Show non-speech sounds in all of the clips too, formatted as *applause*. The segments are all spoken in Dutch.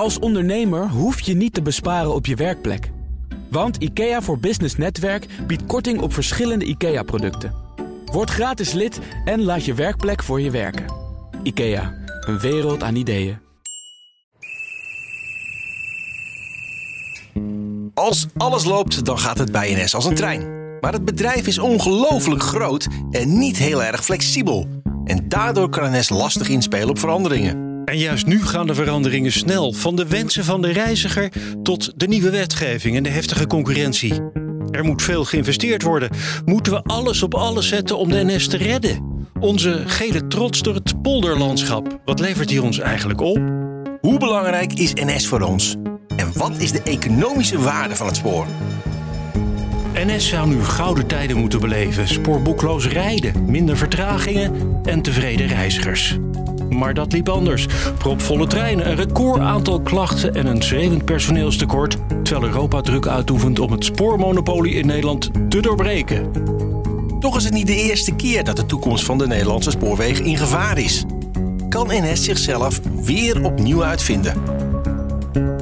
Als ondernemer hoef je niet te besparen op je werkplek. Want IKEA voor Business Netwerk biedt korting op verschillende IKEA-producten. Word gratis lid en laat je werkplek voor je werken. IKEA, een wereld aan ideeën. Als alles loopt, dan gaat het bij NS als een trein. Maar het bedrijf is ongelooflijk groot en niet heel erg flexibel. En daardoor kan NS lastig inspelen op veranderingen. En juist nu gaan de veranderingen snel. Van de wensen van de reiziger tot de nieuwe wetgeving en de heftige concurrentie. Er moet veel geïnvesteerd worden. Moeten we alles op alles zetten om de NS te redden? Onze gele trots door het polderlandschap. Wat levert hij ons eigenlijk op? Hoe belangrijk is NS voor ons? En wat is de economische waarde van het spoor? NS zou nu gouden tijden moeten beleven. Spoorboekloos rijden, minder vertragingen en tevreden reizigers. Maar dat liep anders. Propvolle treinen, een record aantal klachten en een zwevend personeelstekort. Terwijl Europa druk uitoefent om het spoormonopolie in Nederland te doorbreken. Toch is het niet de eerste keer dat de toekomst van de Nederlandse spoorwegen in gevaar is. Kan NS zichzelf weer opnieuw uitvinden?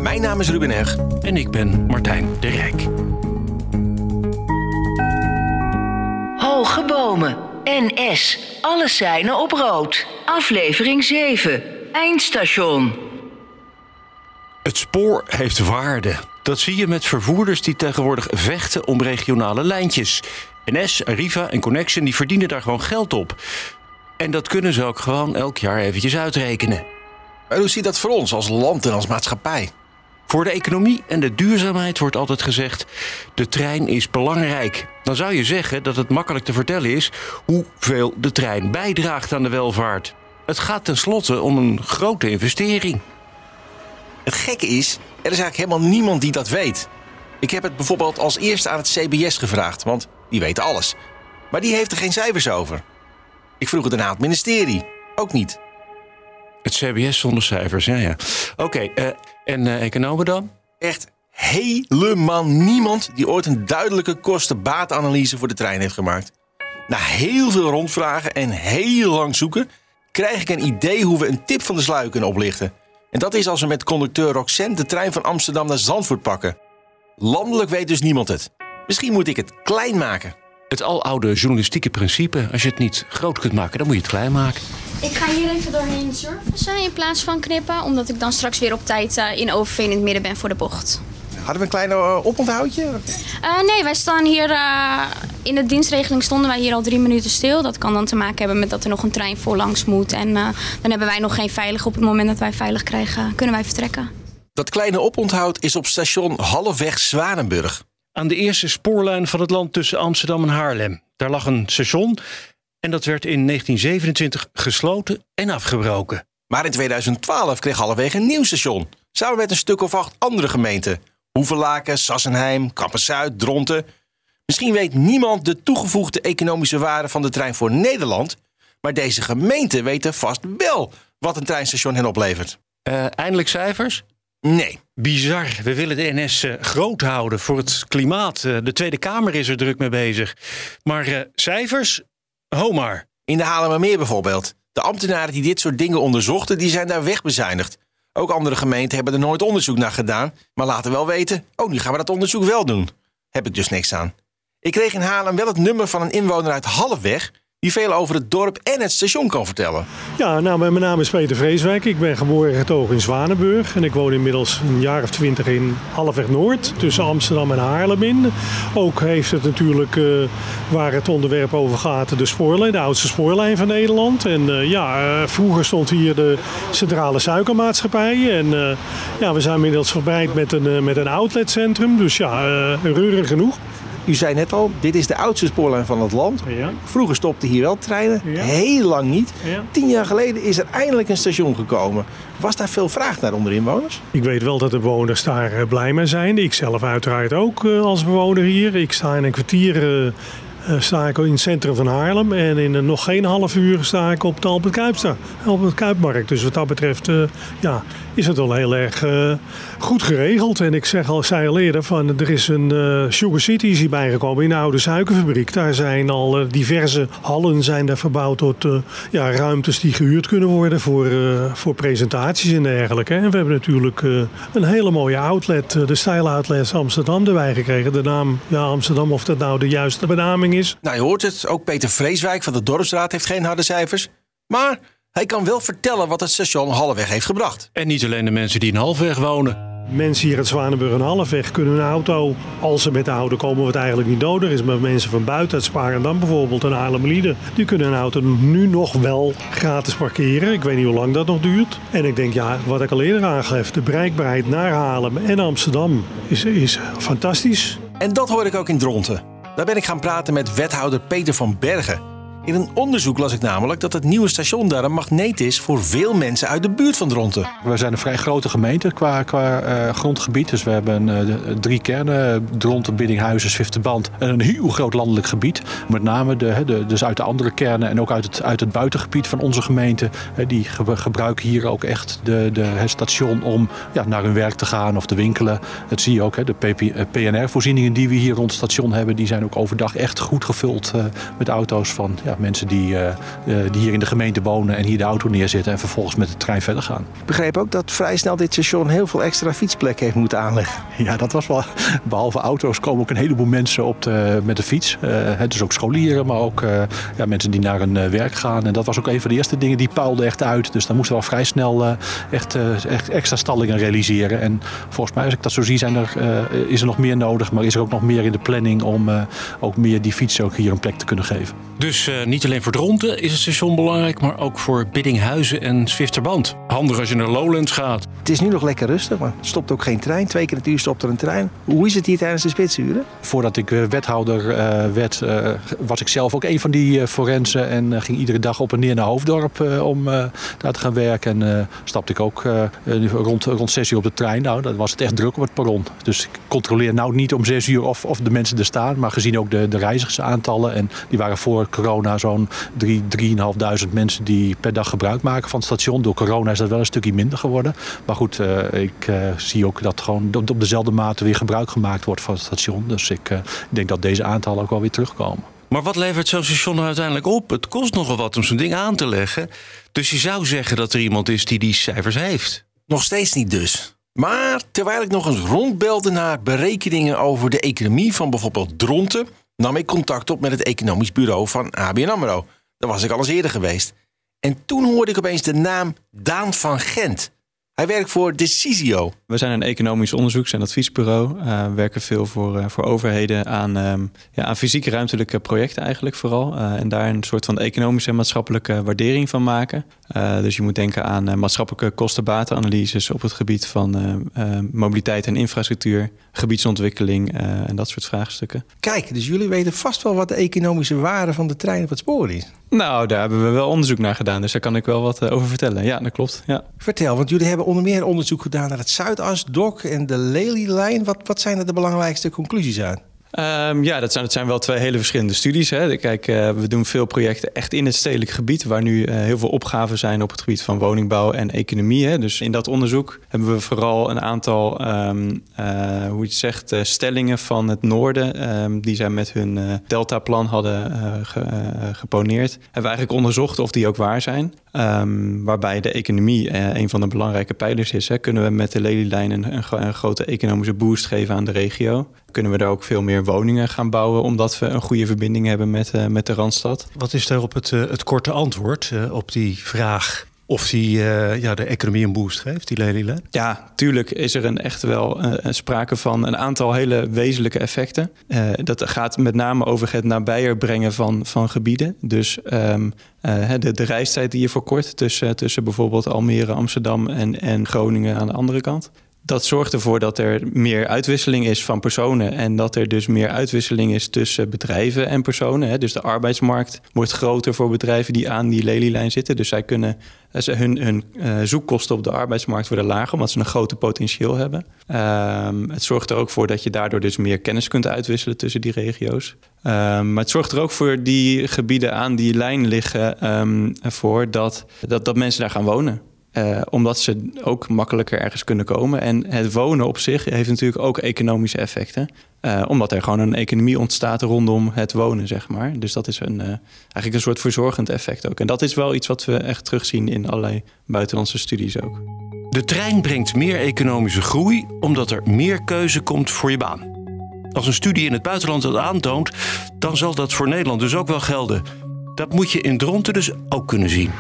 Mijn naam is Ruben Eg. En ik ben Martijn de Rijk. Hoge bomen. NS. Alle seinen op rood. Aflevering 7. Eindstation. Het spoor heeft waarde. Dat zie je met vervoerders die tegenwoordig vechten om regionale lijntjes. NS, Arriva en Connection die verdienen daar gewoon geld op. En dat kunnen ze ook gewoon elk jaar eventjes uitrekenen. Maar hoe ziet dat voor ons als land en als maatschappij? Voor de economie en de duurzaamheid wordt altijd gezegd: de trein is belangrijk. Dan zou je zeggen dat het makkelijk te vertellen is hoeveel de trein bijdraagt aan de welvaart. Het gaat tenslotte om een grote investering. Het gekke is, er is eigenlijk helemaal niemand die dat weet. Ik heb het bijvoorbeeld als eerste aan het CBS gevraagd, want die weten alles. Maar die heeft er geen cijfers over. Ik vroeg het daarna aan het ministerie. Ook niet. Het CBS zonder cijfers, ja, ja. Oké, eh, en uh, economen dan? Echt helemaal niemand die ooit een duidelijke kosten-baatanalyse voor de trein heeft gemaakt. Na heel veel rondvragen en heel lang zoeken, krijg ik een idee hoe we een tip van de sluier kunnen oplichten. En dat is als we met conducteur Roxanne de trein van Amsterdam naar Zandvoort pakken. Landelijk weet dus niemand het. Misschien moet ik het klein maken. Het aloude journalistieke principe: als je het niet groot kunt maken, dan moet je het klein maken. Ik ga hier even doorheen surfen in plaats van knippen, omdat ik dan straks weer op tijd uh, in Overveen in het midden ben voor de bocht. Hadden we een klein uh, oponthoudje? Uh, nee, wij staan hier in de dienstregeling stonden wij hier al drie minuten stil. Dat kan dan te maken hebben met dat er nog een trein voorlangs moet. En dan hebben wij nog geen veilig. Op het moment dat wij veilig krijgen, kunnen wij vertrekken. Dat kleine oponthoud is op station halfweg Zwanenburg. Aan de eerste spoorlijn van het land tussen Amsterdam en Haarlem. Daar lag een station en dat werd in 1927 gesloten en afgebroken. Maar in 2012 kreeg Halfweg een nieuw station. Samen met een stuk of acht andere gemeenten. Hoevelaken, Sassenheim, Kampen-Zuid, Dronten. Misschien weet niemand de toegevoegde economische waarde van de trein voor Nederland. Maar deze gemeenten weten vast wel wat een treinstation hen oplevert. Uh, eindelijk cijfers? Nee. Bizar. We willen de NS uh, groot houden voor het klimaat. Uh, de Tweede Kamer is er druk mee bezig. Maar cijfers? Homar. In de Haarlemmermeer bijvoorbeeld. De ambtenaren die dit soort dingen onderzochten, die zijn daar wegbezuinigd. Ook andere gemeenten hebben er nooit onderzoek naar gedaan, maar laten wel weten, oh nu gaan we dat onderzoek wel doen. Heb ik dus niks aan. Ik kreeg in Haarlem wel het nummer van een inwoner uit Halfweg die veel over het dorp en het station kan vertellen. Ja, nou, mijn naam is Peter Vreeswijk. Ik ben geboren en getogen in Zwanenburg. En ik woon inmiddels een jaar of twintig in Halfweg Noord, tussen Amsterdam en Haarlem in. Ook heeft het natuurlijk, uh, waar het onderwerp over gaat, de spoorlijn, de oudste spoorlijn van Nederland. En uh, ja, uh, vroeger stond hier de Centrale Suikermaatschappij. En ja, we zijn inmiddels verbreid met een, met een outletcentrum. Dus ja, reurig genoeg. U zei net al, dit is de oudste spoorlijn van het land. Ja. Vroeger stopten hier wel treinen, Ja. heel lang niet. Ja. Tien jaar geleden is er eindelijk een station gekomen. Was daar veel vraag naar onder inwoners? Ik weet wel dat de bewoners daar eh, blij mee zijn. Ik zelf uiteraard ook eh, als bewoner hier. Ik sta in een kwartier eh, sta ik in het centrum van Haarlem. En in nog geen half uur sta ik op de Albert Kuipsta, Albert Kuipmarkt. Dus wat dat betreft eh, ja, is het wel heel erg uh, goed geregeld. En ik zeg al, zei al eerder, van, er is een uh, Sugar City is hierbij gekomen in de oude suikerfabriek. Daar zijn al uh, diverse hallen zijn daar verbouwd tot ja, ruimtes die gehuurd kunnen worden voor, voor presentaties en dergelijke. En we hebben natuurlijk een hele mooie outlet, de Style Outlets Amsterdam erbij gekregen. De naam ja, Amsterdam, of dat nou de juiste benaming is. Nou, je hoort het, ook Peter Vreeswijk van de Dorpsraad heeft geen harde cijfers. Maar hij kan wel vertellen wat het station Halfweg heeft gebracht. En niet alleen de mensen die in Halfweg wonen. Mensen hier in Zwanenburg en Halfweg kunnen een auto, als ze met de auto komen, wat eigenlijk niet nodig is. Maar mensen van buiten, uit Sparendam bijvoorbeeld en Haarlemmerlieden, die kunnen een auto nu nog wel gratis parkeren. Ik weet niet hoe lang dat nog duurt. En ik denk, ja, wat ik al eerder aangaf, de bereikbaarheid naar Haarlem en Amsterdam is, is fantastisch. En dat hoor ik ook in Dronten. Daar ben ik gaan praten met wethouder Peter van Bergen. In een onderzoek las ik namelijk dat het nieuwe station daar een magneet is voor veel mensen uit de buurt van Dronten. We zijn een vrij grote gemeente qua, uh, grondgebied. Dus we hebben uh, drie kernen: Dronten, Biddinghuizen, Zwifterband. En een heel groot landelijk gebied. Met name de, de, dus uit de andere kernen en ook uit het, uit het buitengebied van onze gemeente. Die gebruiken hier ook echt de, de, het station om ja, naar hun werk te gaan of te winkelen. Dat zie je ook. Hè, de PNR-voorzieningen die we hier rond het station hebben, die zijn ook overdag echt goed gevuld met auto's van ja, mensen die, uh, die hier in de gemeente wonen en hier de auto neerzetten en vervolgens met de trein verder gaan. Ik begreep ook dat vrij snel dit station heel veel extra fietsplekken heeft moeten aanleggen. Ja, dat was wel. *laughs* Behalve auto's komen ook een heleboel mensen op de, met de fiets. Uh, dus ook scholieren, maar ook ja, mensen die naar hun werk gaan. En dat was ook een van de eerste dingen die puilde echt uit. Dus dan moesten we al vrij snel echt, echt, extra stallingen realiseren. En volgens mij, als ik dat zo zie, zijn er, is er nog meer nodig. Maar is er ook nog meer in de planning om ook meer die fietsen ook hier een plek te kunnen geven. Dus niet alleen voor Dronten is het station belangrijk, maar ook voor Biddinghuizen en Zwifterband. Handig als je naar Lowlands gaat. Het is nu nog lekker rustig, maar er stopt ook geen trein. Twee keer het uur stopt er een trein. Hoe is het hier tijdens de spitsuren? Voordat ik eh, wethouder uh, werd, uh, was ik zelf ook een van die forensen. En ging iedere dag op en neer naar Hoofddorp om daar te gaan werken. En stapte ik ook rond, rond zes uur op de trein. Nou, dan was het echt druk op het perron. Dus ik controleer nou niet om zes uur of, of de mensen er staan. Maar gezien ook de, de reizigersaantallen. En die waren voor corona zo'n 3, 3.500 mensen die per dag gebruik maken van het station. Door corona is dat wel een stukje minder geworden. Maar goed, uh, ik uh, zie ook dat gewoon op, op, dezelfde mate weer gebruik gemaakt wordt van het station. Dus ik uh, denk dat deze aantallen ook wel weer terugkomen. Maar wat levert zo'n station er uiteindelijk op? Het kost nogal wat om zo'n ding aan te leggen. Dus je zou zeggen dat er iemand is die die cijfers heeft. Nog steeds niet dus. Maar terwijl ik nog eens rondbelde naar berekeningen over de economie van bijvoorbeeld Dronten, nam ik contact op met het economisch bureau van ABN AMRO. Daar was ik al eens eerder geweest. En toen hoorde ik opeens de naam Daan van Gent. Hij werkt voor Decisio. We zijn een economisch onderzoeks- en adviesbureau. Uh, werken veel voor, uh, voor overheden aan, um, ja, aan fysieke ruimtelijke projecten eigenlijk vooral. Uh, en daar een soort van economische en maatschappelijke waardering van maken. dus je moet denken aan maatschappelijke kosten-batenanalyses op het gebied van mobiliteit en infrastructuur, gebiedsontwikkeling en dat soort vraagstukken. Kijk, dus jullie weten vast wel wat de economische waarde van de trein op het spoor is. Nou, daar hebben we wel onderzoek naar gedaan, dus daar kan ik wel wat over vertellen. Ja, dat klopt. Ja. Vertel, want jullie hebben onder meer onderzoek gedaan naar het Zuidas, DOC en de Lely-lijn. Wat, wat zijn er de belangrijkste conclusies aan? Um, ja, dat zijn, dat zijn wel twee hele verschillende studies. Hè. Kijk, uh, we doen veel projecten echt in het stedelijk gebied, waar nu uh, heel veel opgaven zijn op het gebied van woningbouw en economie. Hè. Dus in dat onderzoek hebben we vooral een aantal, um, uh, hoe je zegt, stellingen van het noorden, um, die zij met hun deltaplan hadden ge, geponeerd. Hebben we eigenlijk onderzocht of die ook waar zijn. Waarbij de economie een van de belangrijke pijlers is. Hè. Kunnen we met de Lelylijn een, een, een grote economische boost geven aan de regio? Kunnen we daar ook veel meer woningen gaan bouwen, omdat we een goede verbinding hebben met, uh, met de Randstad? Wat is daarop het, uh, het korte antwoord op die vraag? Of die ja, de economie een boost geeft, die Lelylijn? Ja, tuurlijk is er een echt wel sprake van een aantal hele wezenlijke effecten. dat gaat met name over het nabijer brengen van, van gebieden. Dus um, de, de reistijd die je verkort tussen, tussen bijvoorbeeld Almere, Amsterdam en, en Groningen aan de andere kant dat zorgt ervoor dat er meer uitwisseling is van personen. En dat er dus meer uitwisseling is tussen bedrijven en personen. Dus de arbeidsmarkt wordt groter voor bedrijven die aan die lelielijn zitten. Dus zij kunnen hun, hun uh, zoekkosten op de arbeidsmarkt worden lager, omdat ze een groter potentieel hebben. Um, het zorgt er ook voor dat je daardoor dus meer kennis kunt uitwisselen tussen die regio's. Um, maar het zorgt er ook voor die gebieden aan die lijn liggen um, voor dat, dat, dat mensen daar gaan wonen. Uh, omdat ze ook makkelijker ergens kunnen komen. En het wonen op zich heeft natuurlijk ook economische effecten. Uh, omdat er gewoon een economie ontstaat rondom het wonen, zeg maar. Dus dat is een, uh, eigenlijk een soort verzorgend effect ook. En dat is wel iets wat we echt terugzien in allerlei buitenlandse studies ook. De trein brengt meer economische groei omdat er meer keuze komt voor je baan. Als een studie in het buitenland dat aantoont, dan zal dat voor Nederland dus ook wel gelden. Dat moet je in Dronten dus ook kunnen zien.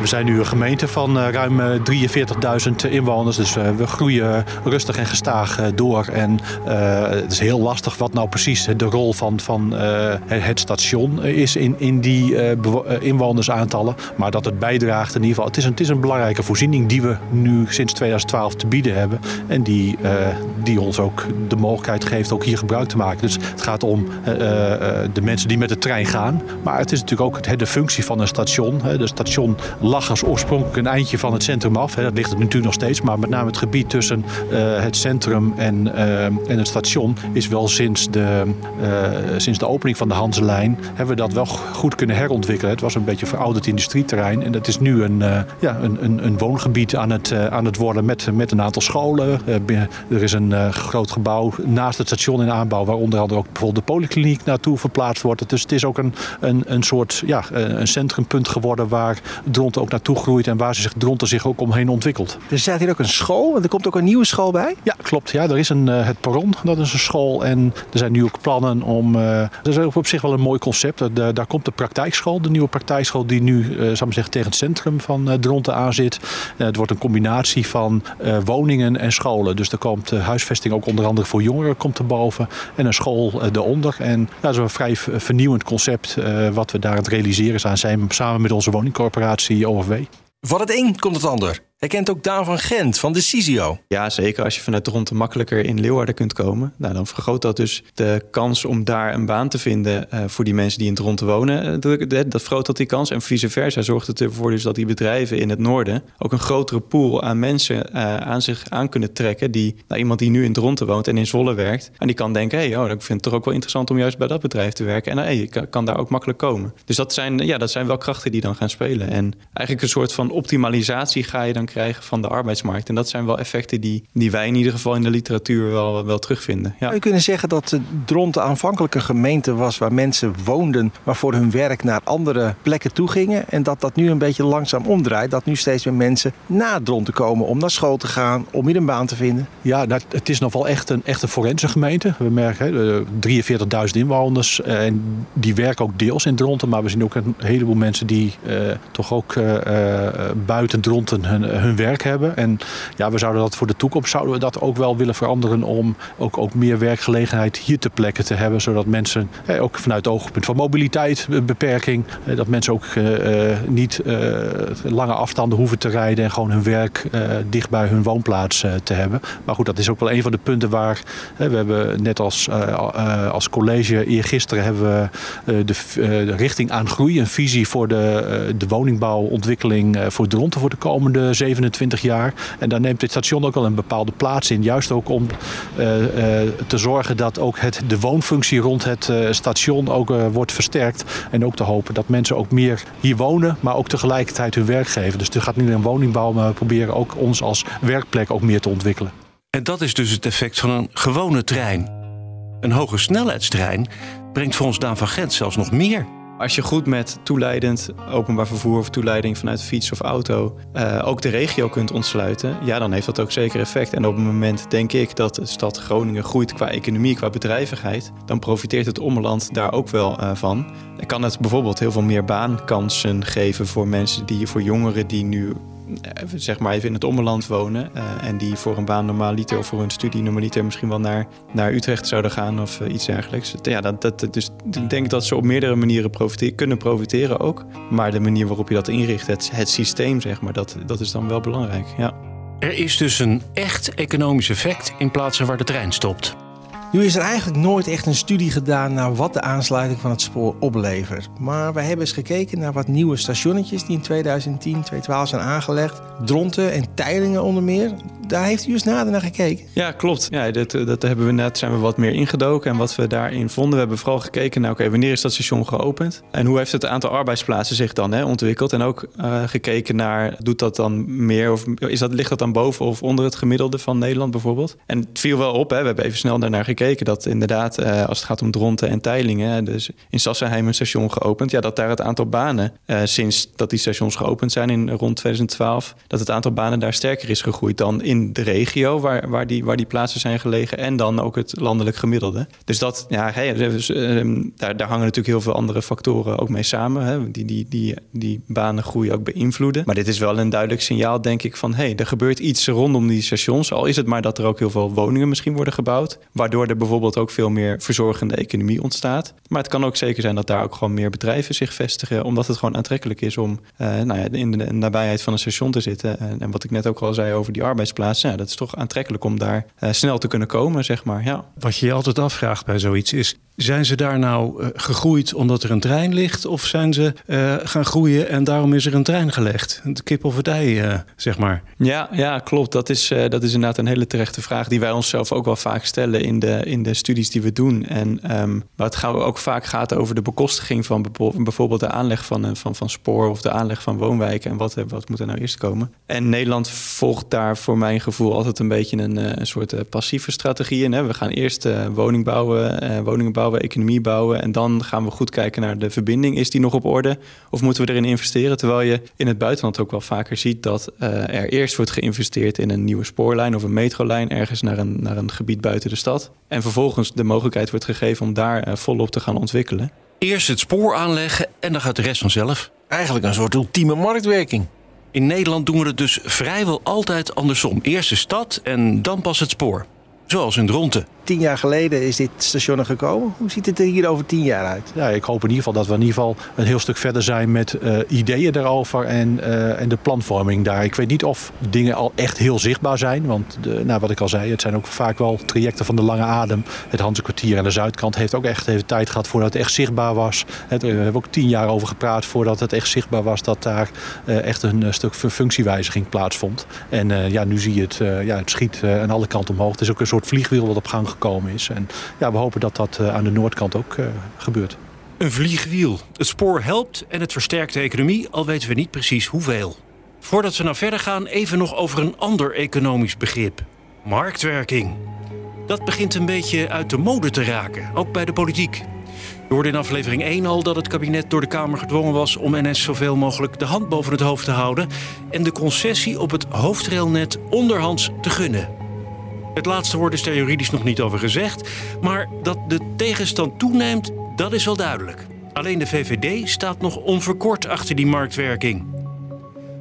We zijn nu een gemeente van eh, ruim 43.000 eh, inwoners. Dus eh, we groeien rustig en gestaag door. En het is heel lastig wat nou precies de rol van, van het station is in, in die inwonersaantallen. Maar dat het bijdraagt in ieder geval. Het is, een, het is een belangrijke voorziening die we nu sinds 2012 te bieden hebben. En die, die ons ook de mogelijkheid geeft ook hier gebruik te maken. Dus het gaat om de mensen die met de trein gaan. Maar het is natuurlijk ook de functie van een station. De station lag oorspronkelijk een eindje van het centrum af. Dat ligt het natuurlijk nog steeds, maar met name het gebied tussen uh, het centrum en, uh, en het station is wel sinds de, uh, sinds de opening van de Hanselijn hebben we dat wel goed kunnen herontwikkelen. Het was een beetje verouderd industrieterrein en dat is nu een, ja, een, een, een, woongebied aan het, aan het worden met, met een aantal scholen. er is een groot gebouw naast het station in aanbouw waar onder andere ook bijvoorbeeld de polykliniek naartoe verplaatst wordt. Dus het is ook een, een, een soort ja, een centrumpunt geworden waar Ook naartoe groeit en waar ze zich Dronten zich ook omheen ontwikkelt. Er staat hier ook een school en er komt ook een nieuwe school bij? Ja, klopt. Ja, er is een, uh, het Perron, dat is een school. En er zijn nu ook plannen om. Uh, dat is op zich wel een mooi concept. De, daar komt de praktijkschool, de nieuwe praktijkschool, die nu, uh, ik zeggen, tegen het centrum van uh, Dronten aan zit. het wordt een combinatie van woningen en scholen. Dus er komt huisvesting ook onder andere voor jongeren komt boven en een school eronder. En dat is een vrij vernieuwend concept wat we daar aan het realiseren zijn, zijn samen met onze woningcorporatie Van het een komt het ander. Herkent ook Daan van Gent van de CISIO. Ja, zeker. Als je vanuit Dronten makkelijker in Leeuwarden kunt komen, nou, dan vergroot dat dus de kans om daar een baan te vinden uh, voor die mensen die in Dronten wonen. Dat, dat vergroot dat die kans. En vice versa zorgt het ervoor dus dat die bedrijven in het noorden ook een grotere pool aan mensen uh, aan zich aan kunnen trekken. Die, nou, iemand die nu in Dronten woont en in Zwolle werkt. En die kan denken, hé, hey, oh, ik vind het toch ook wel interessant om juist bij dat bedrijf te werken. En hey, ik kan daar ook makkelijk komen. Dus dat zijn, ja, dat zijn wel krachten die dan gaan spelen. En eigenlijk een soort van optimalisatie ga je dan krijgen van de arbeidsmarkt. En dat zijn wel effecten die, die wij in ieder geval in de literatuur wel, wel terugvinden. Ja. Zou je kunnen zeggen dat Dronten aanvankelijk een gemeente was waar mensen woonden, maar voor hun werk naar andere plekken toe gingen. En dat dat nu een beetje langzaam omdraait. Dat nu steeds meer mensen naar Dronten komen om naar school te gaan, om hier een baan te vinden. Ja, dat, het is nog wel echt een, echt een forense gemeente. We merken 43.000 inwoners eh, en die werken ook deels in Dronten. Maar we zien ook een heleboel mensen die uh, toch ook uh, buiten Dronten hun, hun werk hebben. En ja, we zouden dat voor de toekomst zouden we dat ook wel willen veranderen om ook, ook meer werkgelegenheid hier te plekken te hebben. Zodat mensen, eh, ook vanuit het oogpunt van mobiliteit, beperking, eh, dat mensen ook eh, niet eh, lange afstanden hoeven te rijden en gewoon hun werk eh, dicht bij hun woonplaats eh, te hebben. Maar goed, dat is ook wel een van de punten waar we hebben net als, als college eergisteren hebben we de, richting aan groei, een visie voor de, de woningbouwontwikkeling voor Dronten voor de komende 27 jaar. En daar neemt dit station ook wel een bepaalde plaats in. Juist ook om uh, uh, te zorgen dat ook het, de woonfunctie rond het uh, station ook wordt versterkt. En ook te hopen dat mensen ook meer hier wonen, maar ook tegelijkertijd hun werk geven. Dus het gaat niet alleen woningbouw, maar we proberen ook ons als werkplek ook meer te ontwikkelen. En dat is dus het effect van een gewone trein. Een hoge snelheidstrein brengt voor ons Daan van Gent zelfs nog meer. Als je goed met toeleidend openbaar vervoer of toeleiding vanuit fiets of auto uh, ook de regio kunt ontsluiten, ja, dan heeft dat ook zeker effect. En op het moment denk ik dat de stad Groningen groeit qua economie, qua bedrijvigheid, dan profiteert het omland daar ook wel uh, van. Dan kan het bijvoorbeeld heel veel meer baankansen geven voor mensen die, voor jongeren die nu zeg maar even in het ommeland wonen. Uh, en die voor een baan normaliter of voor een studie normaliter misschien wel naar, naar Utrecht zouden gaan of iets dergelijks. Ja, dat, dat, dus ik denk dat ze op meerdere manieren kunnen profiteren ook. Maar de manier waarop je dat inricht, het, het systeem zeg maar, dat, dat is dan wel belangrijk. Ja. Er is dus een echt economisch effect in plaatsen waar de trein stopt. Nu is er eigenlijk nooit echt een studie gedaan naar wat de aansluiting van het spoor oplevert. Maar we hebben eens gekeken naar wat nieuwe stationnetjes die in 2010, 2012 zijn aangelegd. Dronten en Teilingen onder meer. Daar heeft u eens nader naar gekeken. Ja, klopt. Ja, dat, dat hebben we net zijn we wat meer ingedoken. En wat we daarin vonden, we hebben vooral gekeken naar oké, wanneer is dat station geopend? En hoe heeft het aantal arbeidsplaatsen zich dan hè, ontwikkeld? En ook uh, gekeken naar, doet dat dan meer of is dat, ligt dat dan boven of onder het gemiddelde van Nederland bijvoorbeeld? En het viel wel op, hè, we hebben even snel daarnaar gekeken, dat inderdaad, uh, als het gaat om Dronten en Teilingen, dus in Sassenheim een station geopend, ja, dat daar het aantal banen, uh, sinds dat die stations geopend zijn in rond 2012, dat het aantal banen daar sterker is gegroeid dan in de regio waar, waar, die, waar die plaatsen zijn gelegen en dan ook het landelijk gemiddelde. Dus dat, ja, hey, dus, uh, daar, daar hangen natuurlijk heel veel andere factoren ook mee samen, hè, die, die, die, die banengroei ook beïnvloeden. Maar dit is wel een duidelijk signaal, denk ik, van hé, hey, er gebeurt iets rondom die stations, al is het maar dat er ook heel veel woningen misschien worden gebouwd, waardoor er bijvoorbeeld ook veel meer verzorgende economie ontstaat. Maar het kan ook zeker zijn dat daar ook gewoon meer bedrijven zich vestigen, omdat het gewoon aantrekkelijk is om uh, nou ja, in de nabijheid van een station te zitten. En, en wat ik net ook al zei over die arbeidsplaatsen, ja, dat is toch aantrekkelijk om daar uh, snel te kunnen komen, zeg maar. Ja. Wat je je altijd afvraagt bij zoiets is, zijn ze daar nou uh, gegroeid omdat er een trein ligt? Of zijn ze uh, gaan groeien en daarom is er een trein gelegd? De kip of het ei, uh, zeg maar. Ja, ja klopt. Dat is, dat is inderdaad een hele terechte vraag... die wij onszelf ook wel vaak stellen in de, in de studies die we doen. En um, waar het ook vaak gaat over de bekostiging van bijvoorbeeld de aanleg van, van, van spoor... of de aanleg van woonwijken en wat, wat moet er nou eerst komen. En Nederland volgt daar voor mijn gevoel altijd een beetje een, een soort passieve strategie in. Hè? We gaan eerst woning bouwen, woningen bouwen economie bouwen. En dan gaan we goed kijken naar de verbinding. Is die nog op orde? Of moeten we erin investeren? Terwijl je in het buitenland ook wel vaker ziet dat uh, er eerst wordt geïnvesteerd in een nieuwe spoorlijn of een metrolijn ergens naar een, naar een gebied buiten de stad. En vervolgens de mogelijkheid wordt gegeven om daar uh, volop te gaan ontwikkelen. Eerst het spoor aanleggen en dan gaat de rest vanzelf. Eigenlijk een soort ultieme marktwerking. In Nederland doen we het dus vrijwel altijd andersom. Eerst de stad en dan pas het spoor. Zoals in Dronten. Tien jaar geleden is dit station er gekomen. Hoe ziet het er hier over tien jaar uit? Ja, ik hoop in ieder geval dat we in ieder geval een heel stuk verder zijn met uh, ideeën daarover en, uh, en de planvorming daar. Ik weet niet of dingen al echt heel zichtbaar zijn. Want de, nou, wat ik al zei, het zijn ook vaak wel trajecten van de lange adem. Het Hanse kwartier aan de zuidkant heeft ook echt even tijd gehad voordat het echt zichtbaar was. Het, we hebben ook tien jaar over gepraat voordat het echt zichtbaar was dat daar uh, echt een stuk functiewijziging plaatsvond. En ja, nu zie je het, ja, het schiet aan alle kanten omhoog. Het is ook een soort vliegwiel wat op gang gekomen is. En ja, we hopen dat dat aan de noordkant ook uh, gebeurt. Een vliegwiel. Het spoor helpt en het versterkt de economie, al weten we niet precies hoeveel. Voordat we nou verder gaan, even nog over een ander economisch begrip: marktwerking. Dat begint een beetje uit de mode te raken, ook bij de politiek. Je hoorde in aflevering 1 al dat het kabinet door de Kamer gedwongen was om NS zoveel mogelijk de hand boven het hoofd te houden en de concessie op het hoofdrailnet onderhands te gunnen. Het laatste woord is er juridisch nog niet over gezegd. Maar dat de tegenstand toeneemt, dat is wel duidelijk. Alleen de VVD staat nog onverkort achter die marktwerking.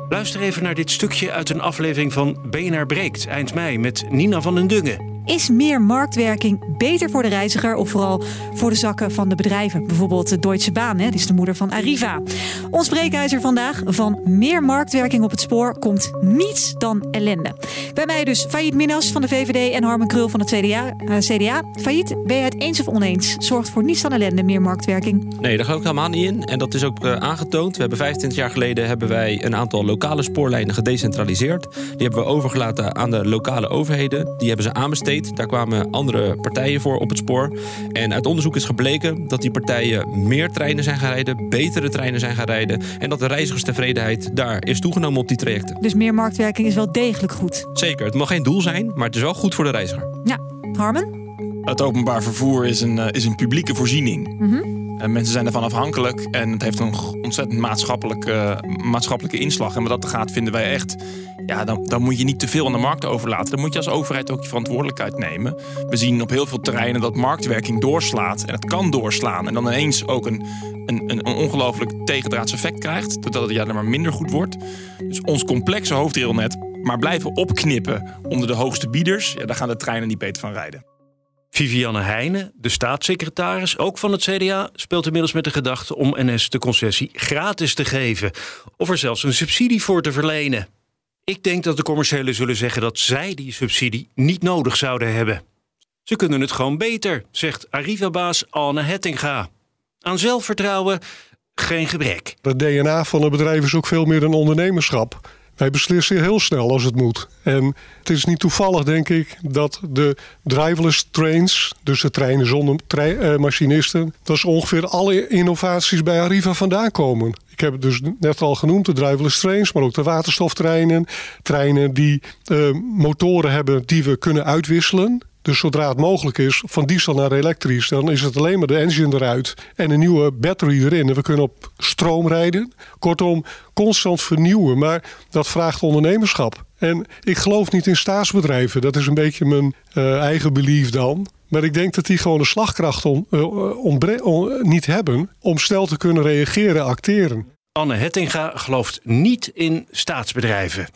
Luister even naar dit stukje uit een aflevering van BNR Breekt eind mei met Nina van den Dungen. Is meer marktwerking beter voor de reiziger of vooral voor de zakken van de bedrijven? Bijvoorbeeld de Deutsche Bahn, hè, die is de moeder van Arriva. Ons breekijzer vandaag van meer marktwerking op het spoor komt niets dan ellende. Bij mij dus Failliet Minas van de VVD en Harmen Krul van het CDA. Uh, CDA. Failliet, ben je het eens of oneens? Zorgt voor niets dan ellende meer marktwerking? Nee, daar ga ik helemaal niet in. En dat is ook uh, aangetoond. We hebben 25 jaar geleden hebben wij een aantal lokale spoorlijnen gedecentraliseerd. Die hebben we overgelaten aan de lokale overheden. Die hebben ze aanbesteed. Daar kwamen andere partijen voor op het spoor. En uit onderzoek is gebleken dat die partijen meer treinen zijn gaan rijden, betere treinen zijn gaan rijden. En dat de reizigerstevredenheid daar is toegenomen op die trajecten. Dus meer marktwerking is wel degelijk goed. Zeker, het mag geen doel zijn, maar het is wel goed voor de reiziger. Ja, Harmen? Het openbaar vervoer is een, is een publieke voorziening. Mm -hmm. En mensen zijn ervan afhankelijk en het heeft een ontzettend maatschappelijke, maatschappelijke inslag. En wat dat gaat, vinden wij echt. Ja, dan, dan moet je niet te veel aan de markt overlaten. Dan moet je als overheid ook je verantwoordelijkheid nemen. We zien op heel veel terreinen dat marktwerking doorslaat. En het kan doorslaan. En dan ineens ook een, een, een ongelooflijk tegendraads effect krijgt. Doordat het ja, maar minder goed wordt. Dus ons complexe hoofdrailnet maar blijven opknippen onder de hoogste bieders. Ja, daar gaan de treinen niet beter van rijden. Vivianne Heijnen, de staatssecretaris, ook van het CDA, speelt inmiddels met de gedachte om NS de concessie gratis te geven. Of er zelfs een subsidie voor te verlenen. Ik denk dat de commerciëlen zullen zeggen dat zij die subsidie niet nodig zouden hebben. Ze kunnen het gewoon beter, zegt Arriva-baas Anne Hettinga. Aan zelfvertrouwen geen gebrek. Het DNA van het bedrijf is ook veel meer een ondernemerschap. Wij beslissen heel snel als het moet. En het is niet toevallig, denk ik, dat de driverless trains, dus de treinen zonder eh, machinisten, dat is ongeveer alle innovaties bij Arriva vandaan komen. Ik heb het dus net al genoemd, de driverless trains, maar ook de waterstoftreinen. Treinen die eh, motoren hebben die we kunnen uitwisselen. Dus zodra het mogelijk is, van diesel naar elektrisch, dan is het alleen maar de engine eruit en een nieuwe battery erin. En we kunnen op stroom rijden. Kortom, constant vernieuwen. Maar dat vraagt ondernemerschap. En ik geloof niet in staatsbedrijven. Dat is een beetje mijn uh, eigen belief dan. Maar ik denk dat die gewoon de slagkracht on, niet hebben om snel te kunnen reageren, acteren. Anne Hettinga gelooft niet in staatsbedrijven.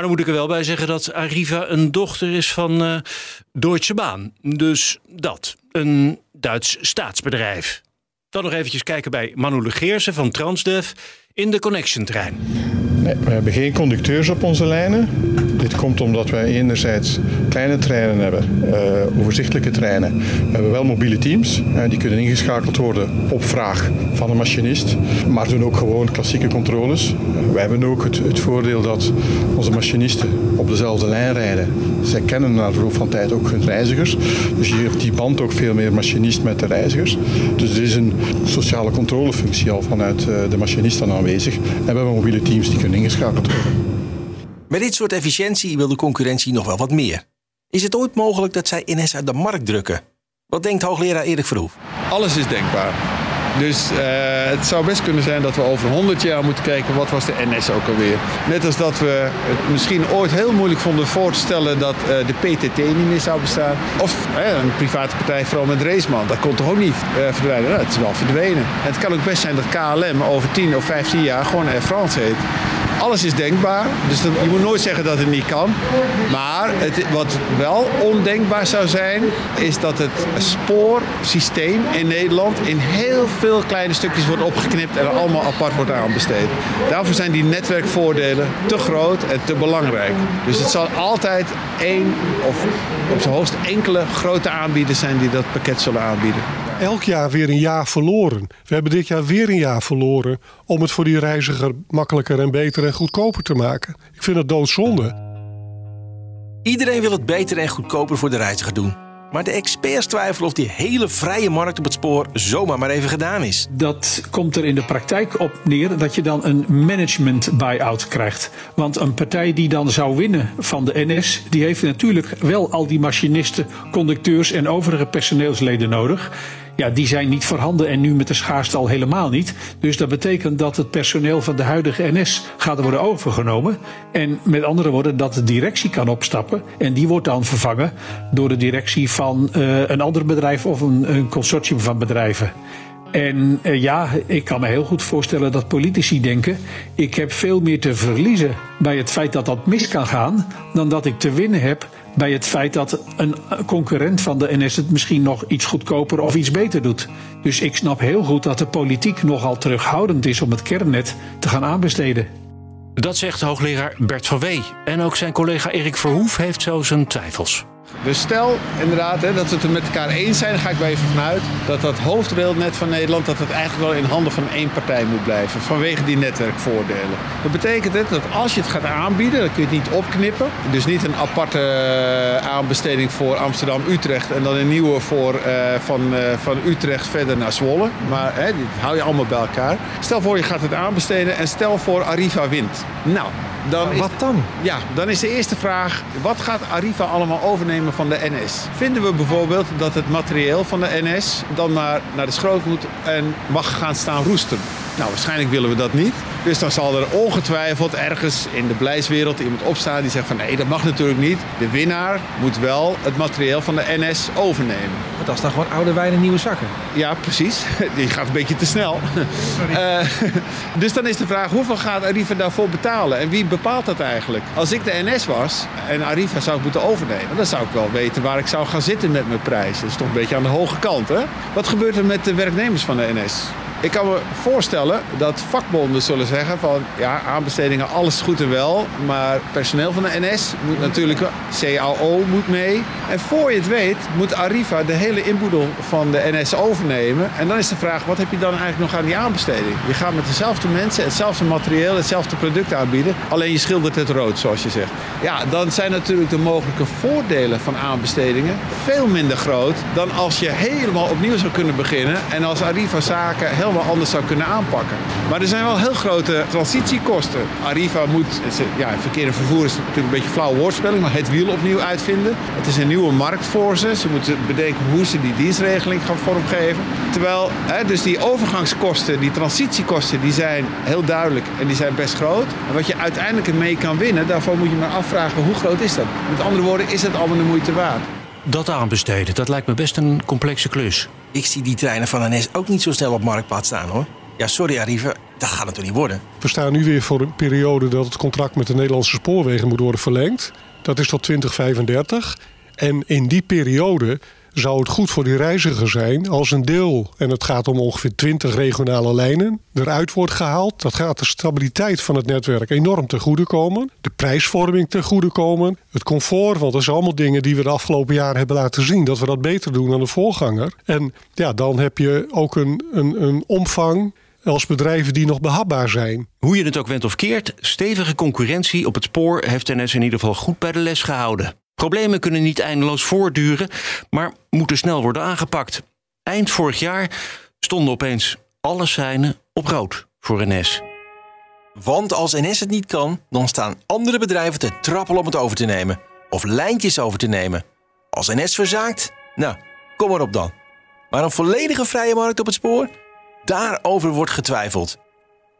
Maar dan moet ik er wel bij zeggen dat Arriva een dochter is van uh, Deutsche Bahn. Dus dat, een Duits staatsbedrijf. Dan nog eventjes kijken bij Manu Legeersen van Transdev in de Connection-trein. Nee, we hebben geen conducteurs op onze lijnen. Dit komt omdat wij enerzijds kleine treinen hebben, uh, overzichtelijke treinen. We hebben wel mobiele teams, uh, die kunnen ingeschakeld worden op vraag van een machinist, maar doen ook gewoon klassieke controles. Wij hebben ook het, het, voordeel dat onze machinisten op dezelfde lijn rijden. Zij kennen na verloop van tijd ook hun reizigers, dus je hebt die band ook veel meer machinist met de reizigers. Dus er is een sociale controlefunctie al vanuit de machinist aanwezig. En we hebben mobiele teams die kunnen ingeschakeld worden. Met dit soort efficiëntie wil de concurrentie nog wel wat meer. Is het ooit mogelijk dat zij NS uit de markt drukken? Wat denkt hoogleraar Erik Verhoef? Alles is denkbaar. Dus uh, het zou best kunnen zijn dat we over 100 jaar moeten kijken wat was de NS ook alweer. Net als dat we het misschien ooit heel moeilijk vonden voor te stellen dat uh, de PTT niet meer zou bestaan. Of een private partij, vooral met Raceman, dat kon toch ook niet verdwijnen. Nou, het is wel verdwenen. En het kan ook best zijn dat KLM over 10 of 15 jaar gewoon Air France heet. Alles is denkbaar, dus je moet nooit zeggen dat het niet kan. Maar het, wat wel ondenkbaar zou zijn, is dat het spoorsysteem in Nederland in heel veel kleine stukjes wordt opgeknipt en er allemaal apart wordt aanbesteed. Daarvoor zijn die netwerkvoordelen te groot en te belangrijk. Dus het zal altijd één of op zijn hoogst enkele grote aanbieders zijn die dat pakket zullen aanbieden elk jaar weer een jaar verloren. We hebben dit jaar weer een jaar verloren om het voor die reiziger makkelijker en beter en goedkoper te maken. Ik vind het doodzonde. Iedereen wil het beter en goedkoper voor de reiziger doen. Maar de experts twijfelen of die hele vrije markt op het spoor zomaar maar even gedaan is. Dat komt er in de praktijk op neer dat je dan een management buy-out krijgt. Want een partij die dan zou winnen van de NS, die heeft natuurlijk wel al die machinisten, conducteurs en overige personeelsleden nodig ja, die zijn niet voorhanden en nu met de schaarste al helemaal niet. Dus dat betekent dat het personeel van de huidige NS gaat worden overgenomen. En met andere woorden, dat de directie kan opstappen. En die wordt dan vervangen door de directie van uh, een ander bedrijf of een, een consortium van bedrijven. En uh, ja, ik kan me heel goed voorstellen dat politici denken: ik heb veel meer te verliezen bij het feit dat dat mis kan gaan, dan dat ik te winnen heb bij het feit dat een concurrent van de NS het misschien nog iets goedkoper of iets beter doet. Dus ik snap heel goed dat de politiek nogal terughoudend is om het kernnet te gaan aanbesteden. Dat zegt hoogleraar Bert van Wee. En ook zijn collega Erik Verhoef heeft zo zijn twijfels. Dus stel inderdaad hè, dat we het er met elkaar eens zijn, ga ik wel even vanuit, dat dat hoofdrailnet van Nederland dat het eigenlijk wel in handen van één partij moet blijven, vanwege die netwerkvoordelen. Dat betekent het dat als je het gaat aanbieden, dan kun je het niet opknippen. Dus niet een aparte uh, aanbesteding voor Amsterdam-Utrecht en dan een nieuwe voor, uh, van, uh, van Utrecht verder naar Zwolle. Maar hè, die hou je allemaal bij elkaar. Stel voor je gaat het aanbesteden en stel voor Arriva wint. Nou, dan wat dan? Ja, dan is de eerste vraag: wat gaat Arriva allemaal overnemen van de NS? Vinden we bijvoorbeeld dat het materieel van de NS dan maar naar de schroot moet en mag gaan staan roesten? Nou, waarschijnlijk willen we dat niet. Dus dan zal er ongetwijfeld ergens in de beleidswereld iemand opstaan die zegt van nee, dat mag natuurlijk niet. De winnaar moet wel het materieel van de NS overnemen. Want dat is dan gewoon oude wijn en nieuwe zakken. Ja, precies. *laughs* Die gaat een beetje te snel. Uh, *laughs* dus dan is de vraag, hoeveel gaat Arriva daarvoor betalen? En wie bepaalt dat eigenlijk? Als ik de NS was en Arriva zou ik moeten overnemen... dan zou ik wel weten waar ik zou gaan zitten met mijn prijs. Dat is toch een beetje aan de hoge kant, hè? Wat gebeurt er met de werknemers van de NS? Ik kan me voorstellen dat vakbonden zullen zeggen van ja, aanbestedingen, alles goed en wel. Maar personeel van de NS moet natuurlijk, CAO moet mee. En voor je het weet moet Arriva de hele inboedel van de NS overnemen. En dan is de vraag, wat heb je dan eigenlijk nog aan die aanbesteding? Je gaat met dezelfde mensen, hetzelfde materieel, hetzelfde product aanbieden. Alleen je schildert het rood, zoals je zegt. Ja, dan zijn natuurlijk de mogelijke voordelen van aanbestedingen veel minder groot dan als je helemaal opnieuw zou kunnen beginnen. En als Arriva zaken helemaal anders zou kunnen aanpakken. Maar er zijn wel heel grote transitiekosten. Arriva moet, ja, verkeerde vervoer is natuurlijk een beetje flauw woordspeling, maar het wiel opnieuw uitvinden. Het is een nieuwe markt voor ze. Ze moeten bedenken hoe ze die dienstregeling gaan vormgeven. Terwijl, hè, dus die overgangskosten, die transitiekosten, die zijn heel duidelijk en die zijn best groot. En wat je uiteindelijk ermee kan winnen, daarvoor moet je maar afvragen hoe groot is dat. Met andere woorden, is het allemaal de moeite waard? Dat aanbesteden, dat lijkt me best een complexe klus. Ik zie die treinen van NS ook niet zo snel op marktpad staan hoor. Ja, sorry Arriva, dat gaat het toch niet worden? We staan nu weer voor een periode dat het contract met de Nederlandse spoorwegen moet worden verlengd. Dat is tot 2035. En in die periode zou het goed voor die reiziger zijn als een deel, en het gaat om ongeveer 20 regionale lijnen, eruit wordt gehaald. Dat gaat de stabiliteit van het netwerk enorm ten goede komen. De prijsvorming ten goede komen. Het comfort, want dat zijn allemaal dingen die we de afgelopen jaren hebben laten zien. Dat we dat beter doen dan de voorganger. En ja, dan heb je ook een, een, een omvang als bedrijven die nog behapbaar zijn. Hoe je het ook went of keert, stevige concurrentie op het spoor heeft NS in ieder geval goed bij de les gehouden. Problemen kunnen niet eindeloos voortduren, maar moeten snel worden aangepakt. Eind vorig jaar stonden opeens alle seinen op rood voor NS. Want als NS het niet kan, dan staan andere bedrijven te trappelen om het over te nemen. Of lijntjes over te nemen. Als NS verzaakt, nou, kom erop dan. Maar een volledige vrije markt op het spoor? Daarover wordt getwijfeld.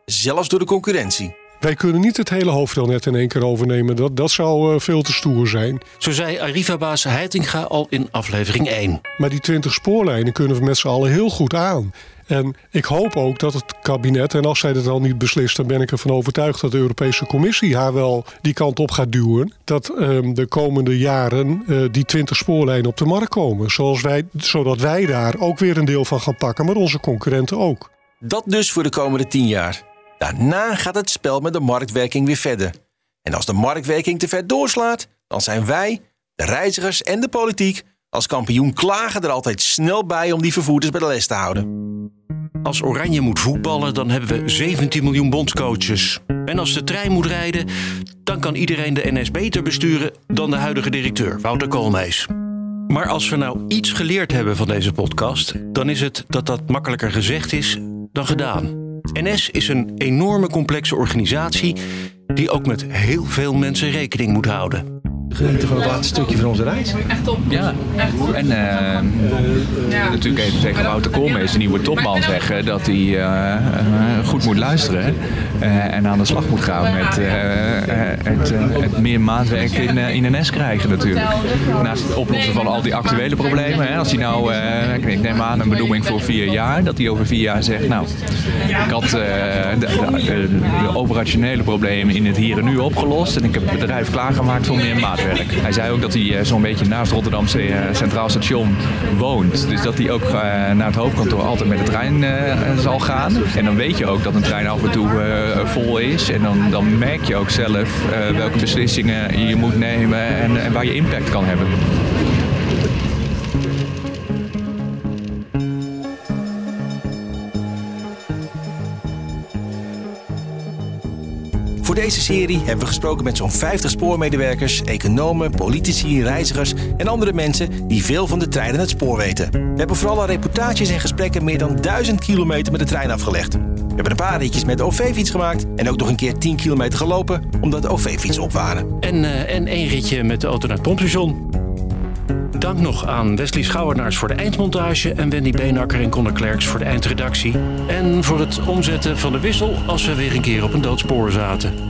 Zelfs door de concurrentie. Wij kunnen niet het hele hoofddelnet in één keer overnemen. Dat, dat zou uh, veel te stoer zijn. Zo zei Arriva-baas Heitinga al in aflevering 1. Maar die 20 spoorlijnen kunnen we met z'n allen heel goed aan. En ik hoop ook dat het kabinet, en als zij dat al niet beslist, dan ben ik ervan overtuigd dat de Europese Commissie haar wel die kant op gaat duwen. Dat uh, de komende jaren uh, die 20 spoorlijnen op de markt komen. Zoals wij, zodat wij daar ook weer een deel van gaan pakken, maar onze concurrenten ook. Dat dus voor de komende 10 jaar. Daarna gaat het spel met de marktwerking weer verder. En als de marktwerking te ver doorslaat, dan zijn wij, de reizigers en de politiek als kampioen klagen er altijd snel bij om die vervoerders bij de les te houden. Als Oranje moet voetballen, dan hebben we 17 miljoen bondscoaches. En als de trein moet rijden, dan kan iedereen de NS beter besturen dan de huidige directeur, Wouter Koolmees. Maar als we nou iets geleerd hebben van deze podcast, dan is het dat dat makkelijker gezegd is dan gedaan. NS is een enorme complexe organisatie die ook met heel veel mensen rekening moet houden. Genieten van het laatste stukje van onze reis. Echt top. Ja, en uh, natuurlijk even tegen Wouter Koolmees, de nieuwe topman, zeggen dat hij uh, goed moet luisteren uh, en aan de slag moet gaan met het, het, meer maatwerk in, in NS krijgen natuurlijk. Naast het oplossen van al die actuele problemen. Hè, als hij nou, ik neem aan, een benoeming voor vier jaar, dat hij over vier jaar zegt, nou, ik had de, de, de operationele problemen in het hier en nu opgelost en ik heb het bedrijf klaargemaakt voor meer maatwerk. Hij zei ook dat hij uh, zo'n beetje naast Rotterdamse uh, Centraal Station woont. Dus dat hij ook uh, naar het hoofdkantoor altijd met de trein zal gaan. En dan weet je ook dat een trein af en toe vol is. En dan, dan merk je ook zelf welke beslissingen je moet nemen en, en waar je impact kan hebben. Deze serie hebben we gesproken met zo'n 50 spoormedewerkers, economen, politici, reizigers en andere mensen die veel van de trein en het spoor weten. We hebben vooral aan reportages en gesprekken meer dan 1000 kilometer met de trein afgelegd. We hebben een paar ritjes met de OV-fiets gemaakt en ook nog een keer 10 kilometer gelopen omdat de OV-fiets op waren. En, uh, en één ritje met de auto naar het. Dank nog aan Wesley Schouwenaars voor de eindmontage en Wendy Beenakker en Conor Klerks voor de eindredactie. En voor het omzetten van de wissel als we weer een keer op een doodspoor zaten.